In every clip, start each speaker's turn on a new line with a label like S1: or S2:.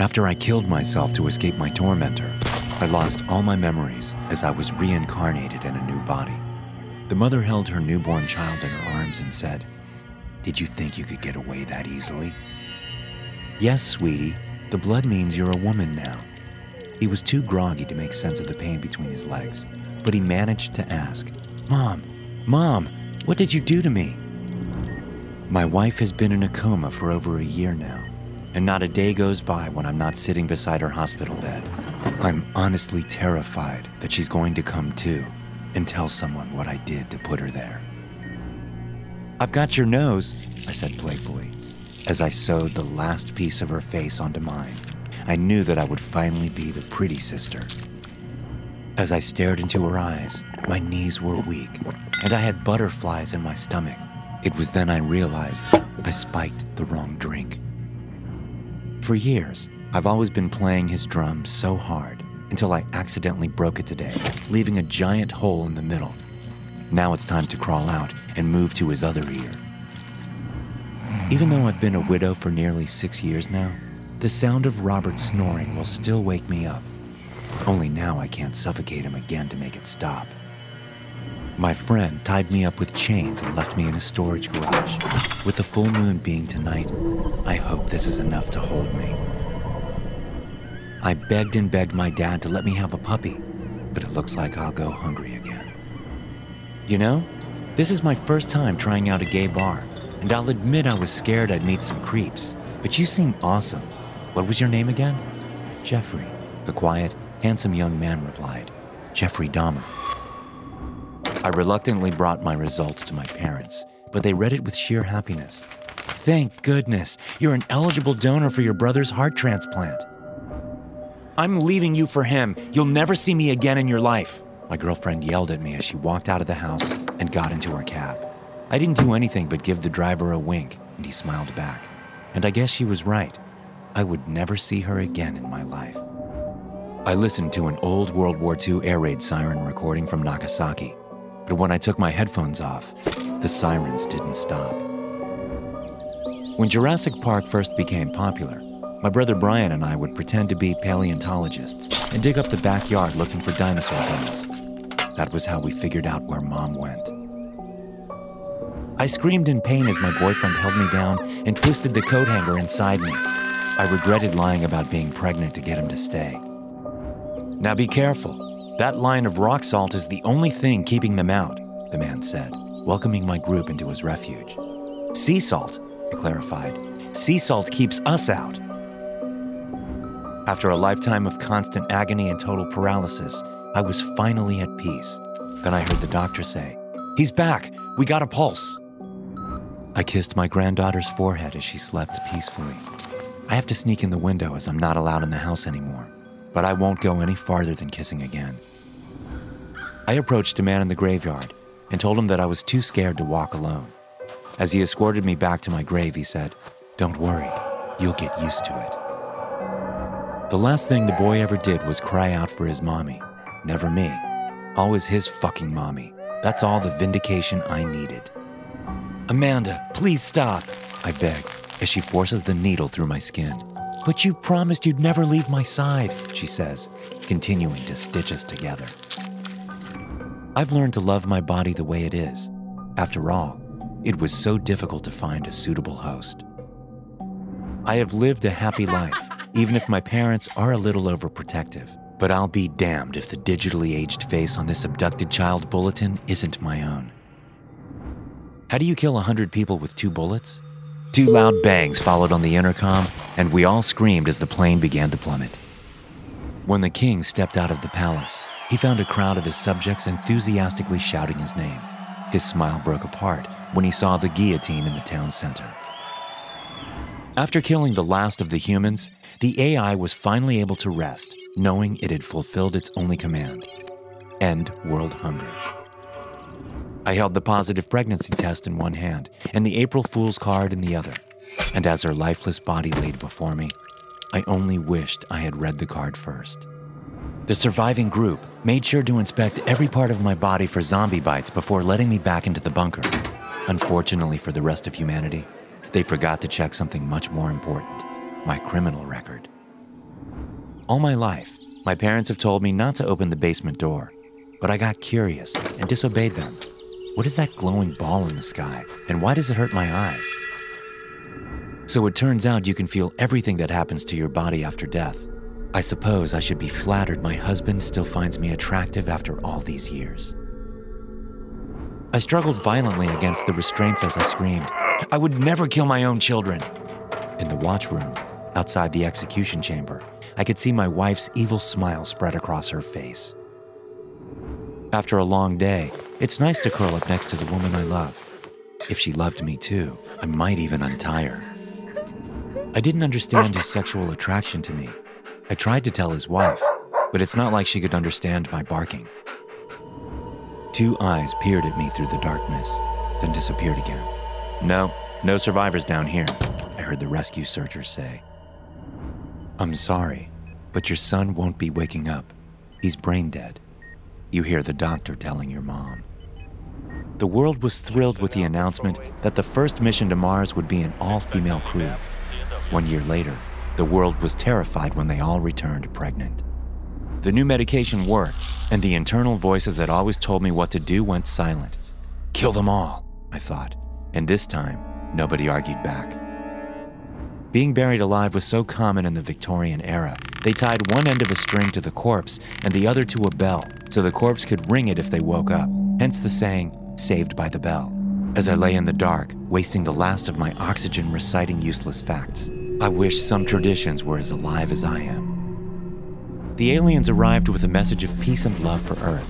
S1: After I killed myself to escape my tormentor, I lost all my memories as I was reincarnated in a new body. The mother held her newborn child in her arms and said, Did you think you could get away that easily? Yes, sweetie, the blood means you're a woman now. He was too groggy to make sense of the pain between his legs, but he managed to ask, Mom, Mom, what did you do to me? My wife has been in a coma for over a year now, and not a day goes by when I'm not sitting beside her hospital bed. I'm honestly terrified that she's going to come to and tell someone what I did to put her there. I've got your nose, I said playfully, as I sewed the last piece of her face onto mine. I knew that I would finally be the pretty sister. As I stared into her eyes, my knees were weak, and I had butterflies in my stomach. It was then I realized I spiked the wrong drink. For years, I've always been playing his drum so hard until I accidentally broke it today, leaving a giant hole in the middle. Now it's time to crawl out and move to his other ear. Even though I've been a widow for nearly six years now, the sound of Robert snoring will still wake me up. Only now I can't suffocate him again to make it stop. My friend tied me up with chains and left me in a storage garage. With the full moon being tonight, I hope this is enough to hold me. I begged and begged my dad to let me have a puppy, but it looks like I'll go hungry again. You know, this is my first time trying out a gay bar, and I'll admit I was scared I'd meet some creeps, but you seem awesome. What was your name again? Jeffrey, the quiet, handsome young man replied. Jeffrey Dahmer. I reluctantly brought my results to my parents, but they read it with sheer happiness. Thank goodness, you're an eligible donor for your brother's heart transplant. I'm leaving you for him. You'll never see me again in your life. My girlfriend yelled at me as she walked out of the house and got into her cab. I didn't do anything but give the driver a wink, and he smiled back. And I guess she was right. I would never see her again in my life. I listened to an old World War II air raid siren recording from Nagasaki, but when I took my headphones off, the sirens didn't stop. When Jurassic Park first became popular, my brother Brian and I would pretend to be paleontologists and dig up the backyard looking for dinosaur bones. That was how we figured out where mom went. I screamed in pain as my boyfriend held me down and twisted the coat hanger inside me. I regretted lying about being pregnant to get him to stay. Now be careful. That line of rock salt is the only thing keeping them out, the man said, welcoming my group into his refuge. Sea salt, I clarified. Sea salt keeps us out. After a lifetime of constant agony and total paralysis, I was finally at peace. Then I heard the doctor say, He's back! We got a pulse! I kissed my granddaughter's forehead as she slept peacefully. I have to sneak in the window as I'm not allowed in the house anymore, but I won't go any farther than kissing again. I approached a man in the graveyard and told him that I was too scared to walk alone. As he escorted me back to my grave, he said, Don't worry, you'll get used to it. The last thing the boy ever did was cry out for his mommy. Never me. Always his fucking mommy. That's all the vindication I needed. Amanda, please stop, I beg, as she forces the needle through my skin. But you promised you'd never leave my side, she says, continuing to stitch us together. I've learned to love my body the way it is. After all, it was so difficult to find a suitable host. I have lived a happy life even if my parents are a little overprotective. But I'll be damned if the digitally aged face on this abducted child bulletin isn't my own. How do you kill 100 people with two bullets? Two loud bangs followed on the intercom, and we all screamed as the plane began to plummet. When the king stepped out of the palace, he found a crowd of his subjects enthusiastically shouting his name. His smile broke apart when he saw the guillotine in the town center. After killing the last of the humans, the AI was finally able to rest, knowing it had fulfilled its only command end world hunger. I held the positive pregnancy test in one hand and the April Fool's card in the other, and as her lifeless body laid before me, I only wished I had read the card first. The surviving group made sure to inspect every part of my body for zombie bites before letting me back into the bunker. Unfortunately for the rest of humanity, they forgot to check something much more important my criminal record. All my life, my parents have told me not to open the basement door, but I got curious and disobeyed them. What is that glowing ball in the sky, and why does it hurt my eyes? So it turns out you can feel everything that happens to your body after death. I suppose I should be flattered my husband still finds me attractive after all these years. I struggled violently against the restraints as I screamed, I would never kill my own children. In the watchroom, outside the execution chamber, I could see my wife's evil smile spread across her face. After a long day, it's nice to curl up next to the woman I love. If she loved me too, I might even untie her. I didn't understand his sexual attraction to me. I tried to tell his wife, but it's not like she could understand my barking. Two eyes peered at me through the darkness, then disappeared again. No, no survivors down here, I heard the rescue searchers say. I'm sorry, but your son won't be waking up. He's brain dead. You hear the doctor telling your mom. The world was thrilled with the announcement that the first mission to Mars would be an all female crew. One year later, the world was terrified when they all returned pregnant. The new medication worked, and the internal voices that always told me what to do went silent. Kill them all, I thought, and this time, nobody argued back. Being buried alive was so common in the Victorian era, they tied one end of a string to the corpse and the other to a bell so the corpse could ring it if they woke up, hence the saying, saved by the bell. As I lay in the dark, wasting the last of my oxygen reciting useless facts, I wish some traditions were as alive as I am. The aliens arrived with a message of peace and love for Earth,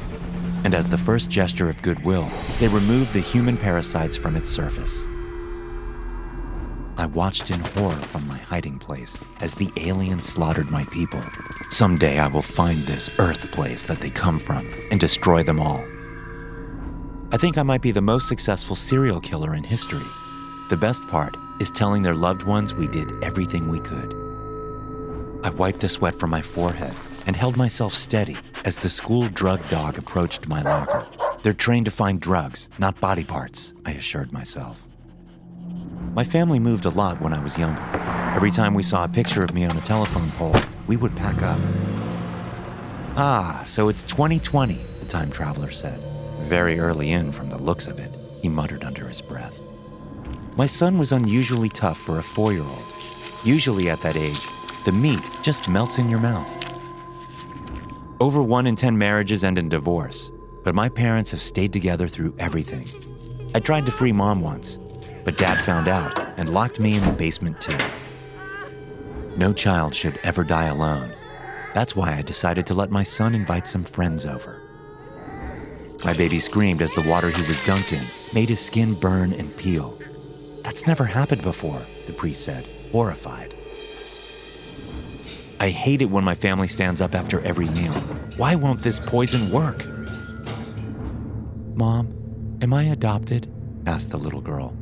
S1: and as the first gesture of goodwill, they removed the human parasites from its surface. I watched in horror from my hiding place as the aliens slaughtered my people. Someday I will find this Earth place that they come from and destroy them all. I think I might be the most successful serial killer in history. The best part is telling their loved ones we did everything we could. I wiped the sweat from my forehead and held myself steady as the school drug dog approached my locker. They're trained to find drugs, not body parts, I assured myself. My family moved a lot when I was younger. Every time we saw a picture of me on a telephone pole, we would pack up. Ah, so it's 2020, the time traveler said. Very early in from the looks of it, he muttered under his breath. My son was unusually tough for a four year old. Usually at that age, the meat just melts in your mouth. Over one in 10 marriages end in divorce, but my parents have stayed together through everything. I tried to free mom once, but dad found out and locked me in the basement too. No child should ever die alone. That's why I decided to let my son invite some friends over. My baby screamed as the water he was dunked in made his skin burn and peel. That's never happened before, the priest said, horrified. I hate it when my family stands up after every meal. Why won't this poison work? Mom, am I adopted? asked the little girl.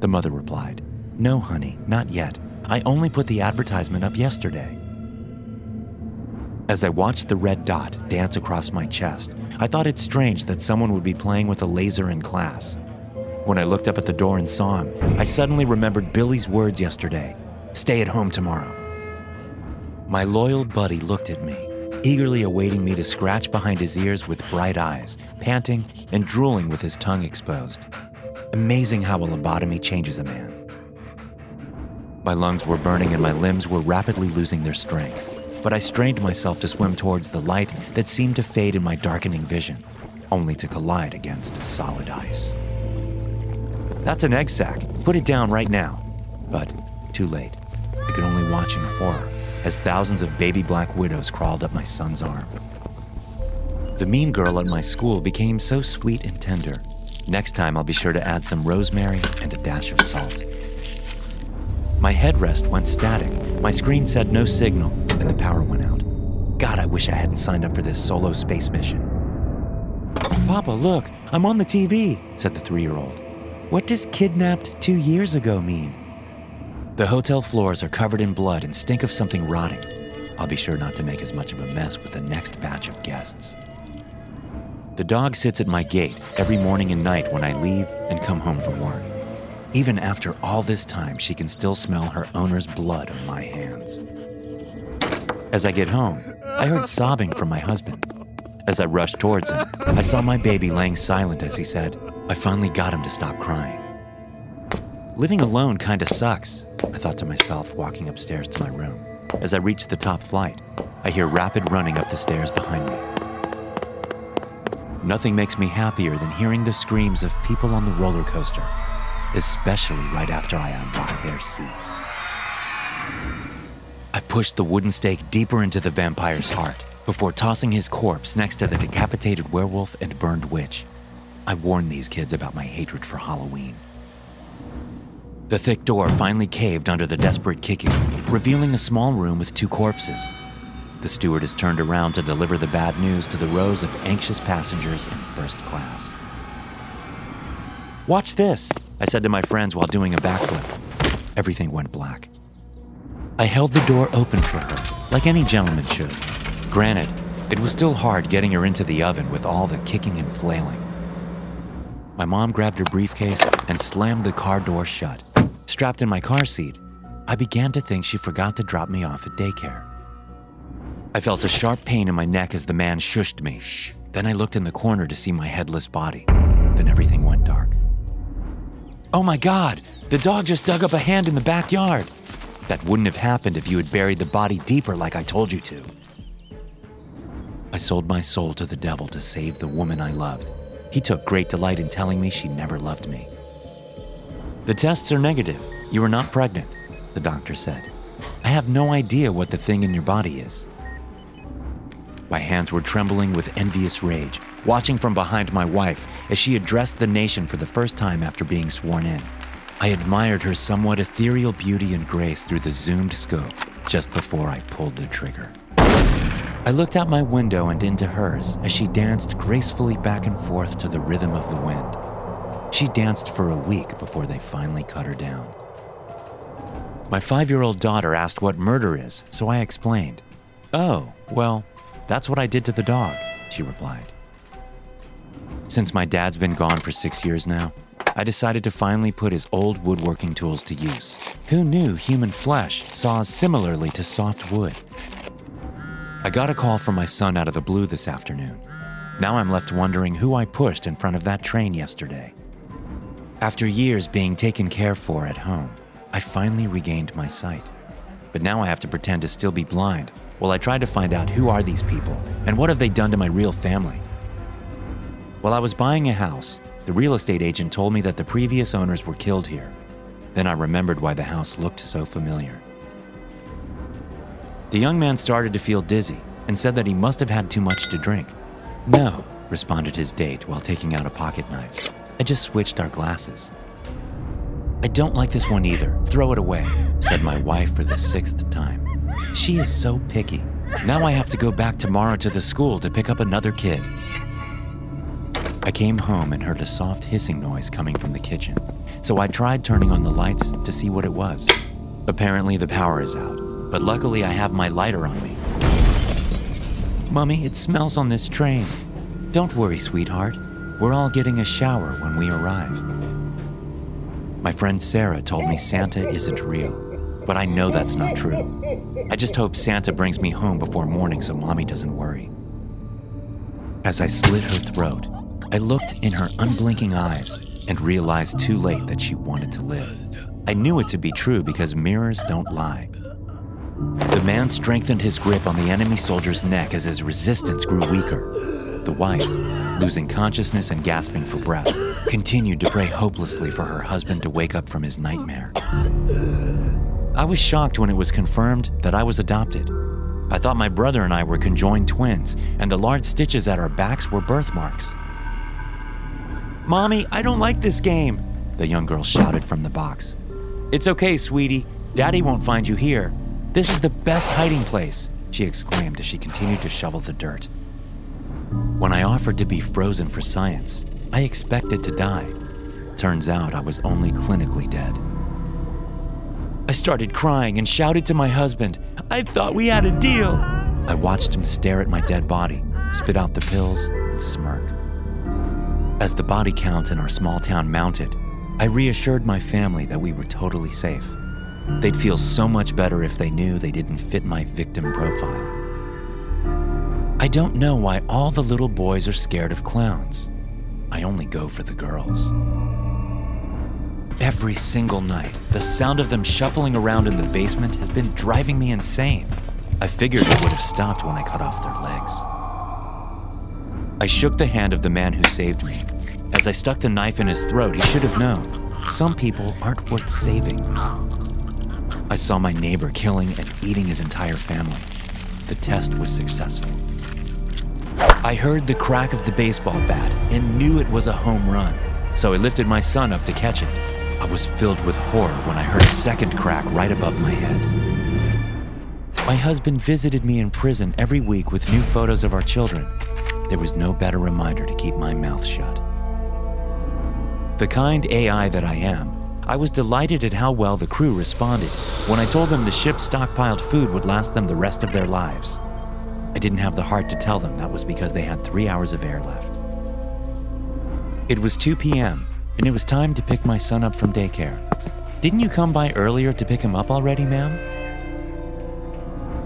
S1: The mother replied, No, honey, not yet. I only put the advertisement up yesterday. As I watched the red dot dance across my chest, I thought it strange that someone would be playing with a laser in class. When I looked up at the door and saw him, I suddenly remembered Billy's words yesterday stay at home tomorrow. My loyal buddy looked at me, eagerly awaiting me to scratch behind his ears with bright eyes, panting and drooling with his tongue exposed. Amazing how a lobotomy changes a man. My lungs were burning and my limbs were rapidly losing their strength, but I strained myself to swim towards the light that seemed to fade in my darkening vision, only to collide against solid ice. That's an egg sac. Put it down right now. But too late. I could only watch in horror as thousands of baby black widows crawled up my son's arm. The mean girl at my school became so sweet and tender. Next time, I'll be sure to add some rosemary and a dash of salt. My headrest went static. My screen said no signal, and the power went out. God, I wish I hadn't signed up for this solo space mission. Papa, look, I'm on the TV, said the three year old. What does kidnapped two years ago mean? The hotel floors are covered in blood and stink of something rotting. I'll be sure not to make as much of a mess with the next batch of guests. The dog sits at my gate every morning and night when I leave and come home from work. Even after all this time, she can still smell her owner's blood on my hands. As I get home, I heard sobbing from my husband. As I rushed towards him, I saw my baby laying silent as he said, I finally got him to stop crying. Living alone kinda sucks, I thought to myself, walking upstairs to my room. As I reached the top flight, I hear rapid running up the stairs behind me. Nothing makes me happier than hearing the screams of people on the roller coaster, especially right after I unlock their seats. I pushed the wooden stake deeper into the vampire's heart before tossing his corpse next to the decapitated werewolf and burned witch. I warned these kids about my hatred for Halloween. The thick door finally caved under the desperate kicking, revealing a small room with two corpses the stewardess turned around to deliver the bad news to the rows of anxious passengers in first class. Watch this, I said to my friends while doing a backflip. Everything went black. I held the door open for her, like any gentleman should. Granted, it was still hard getting her into the oven with all the kicking and flailing. My mom grabbed her briefcase and slammed the car door shut. Strapped in my car seat, I began to think she forgot to drop me off at daycare. I felt a sharp pain in my neck as the man shushed me. Then I looked in the corner to see my headless body. Then everything went dark. Oh my god, the dog just dug up a hand in the backyard. That wouldn't have happened if you had buried the body deeper like I told you to. I sold my soul to the devil to save the woman I loved. He took great delight in telling me she never loved me. The tests are negative. You are not pregnant, the doctor said. I have no idea what the thing in your body is. My hands were trembling with envious rage, watching from behind my wife as she addressed the nation for the first time after being sworn in. I admired her somewhat ethereal beauty and grace through the zoomed scope just before I pulled the trigger. I looked out my window and into hers as she danced gracefully back and forth to the rhythm of the wind. She danced for a week before they finally cut her down. My five year old daughter asked what murder is, so I explained. Oh, well, that's what I did to the dog, she replied. Since my dad's been gone for six years now, I decided to finally put his old woodworking tools to use. Who knew human flesh saws similarly to soft wood? I got a call from my son out of the blue this afternoon. Now I'm left wondering who I pushed in front of that train yesterday. After years being taken care for at home, I finally regained my sight. But now I have to pretend to still be blind while I try to find out who are these people and what have they done to my real family. While I was buying a house, the real estate agent told me that the previous owners were killed here. Then I remembered why the house looked so familiar. The young man started to feel dizzy and said that he must have had too much to drink. No, responded his date while taking out a pocket knife. I just switched our glasses. I don't like this one either. Throw it away, said my wife for the sixth time. She is so picky. Now I have to go back tomorrow to the school to pick up another kid. I came home and heard a soft hissing noise coming from the kitchen, so I tried turning on the lights to see what it was. Apparently, the power is out, but luckily I have my lighter on me. Mummy, it smells on this train. Don't worry, sweetheart. We're all getting a shower when we arrive. My friend Sarah told me Santa isn't real but I know that's not true. I just hope Santa brings me home before morning so mommy doesn't worry. As I slit her throat, I looked in her unblinking eyes and realized too late that she wanted to live. I knew it to be true because mirrors don't lie. The man strengthened his grip on the enemy soldier's neck as his resistance grew weaker. The wife, losing consciousness and gasping for breath, continued to pray hopelessly for her husband to wake up from his nightmare. I was shocked when it was confirmed that I was adopted. I thought my brother and I were conjoined twins, and the large stitches at our backs were birthmarks. Mommy, I don't like this game, the young girl shouted from the box. It's okay, sweetie. Daddy won't find you here. This is the best hiding place, she exclaimed as she continued to shovel the dirt. When I offered to be frozen for science, I expected to die. Turns out I was only clinically dead. I started crying and shouted to my husband, I thought we had a deal. I watched him stare at my dead body, spit out the pills, and smirk. As the body count in our small town mounted, I reassured my family that we were totally safe. They'd feel so much better if they knew they didn't fit my victim profile. I don't know why all the little boys are scared of clowns. I only go for the girls. Every single night, the sound of them shuffling around in the basement has been driving me insane. I figured it would have stopped when I cut off their legs. I shook the hand of the man who saved me. As I stuck the knife in his throat, he should have known. Some people aren't worth saving. I saw my neighbor killing and eating his entire family. The test was successful. I heard the crack of the baseball bat and knew it was a home run, so I lifted my son up to catch it. I was filled with horror when I heard a second crack right above my head. My husband visited me in prison every week with new photos of our children. There was no better reminder to keep my mouth shut. The kind AI that I am, I was delighted at how well the crew responded when I told them the ship's stockpiled food would last them the rest of their lives. I didn't have the heart to tell them that was because they had three hours of air left. It was 2 p.m., and it was time to pick my son up from daycare. Didn't you come by earlier to pick him up already, ma'am?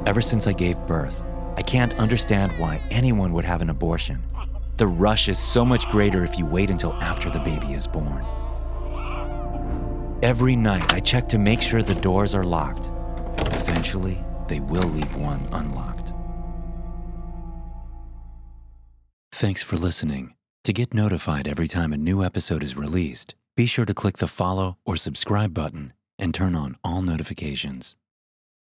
S1: Ever since I gave birth, I can't understand why anyone would have an abortion. The rush is so much greater if you wait until after the baby is born. Every night, I check to make sure the doors are locked. Eventually, they will leave one unlocked. Thanks for listening. To get notified every time a new episode is released, be sure to click the follow or subscribe button and turn on all notifications.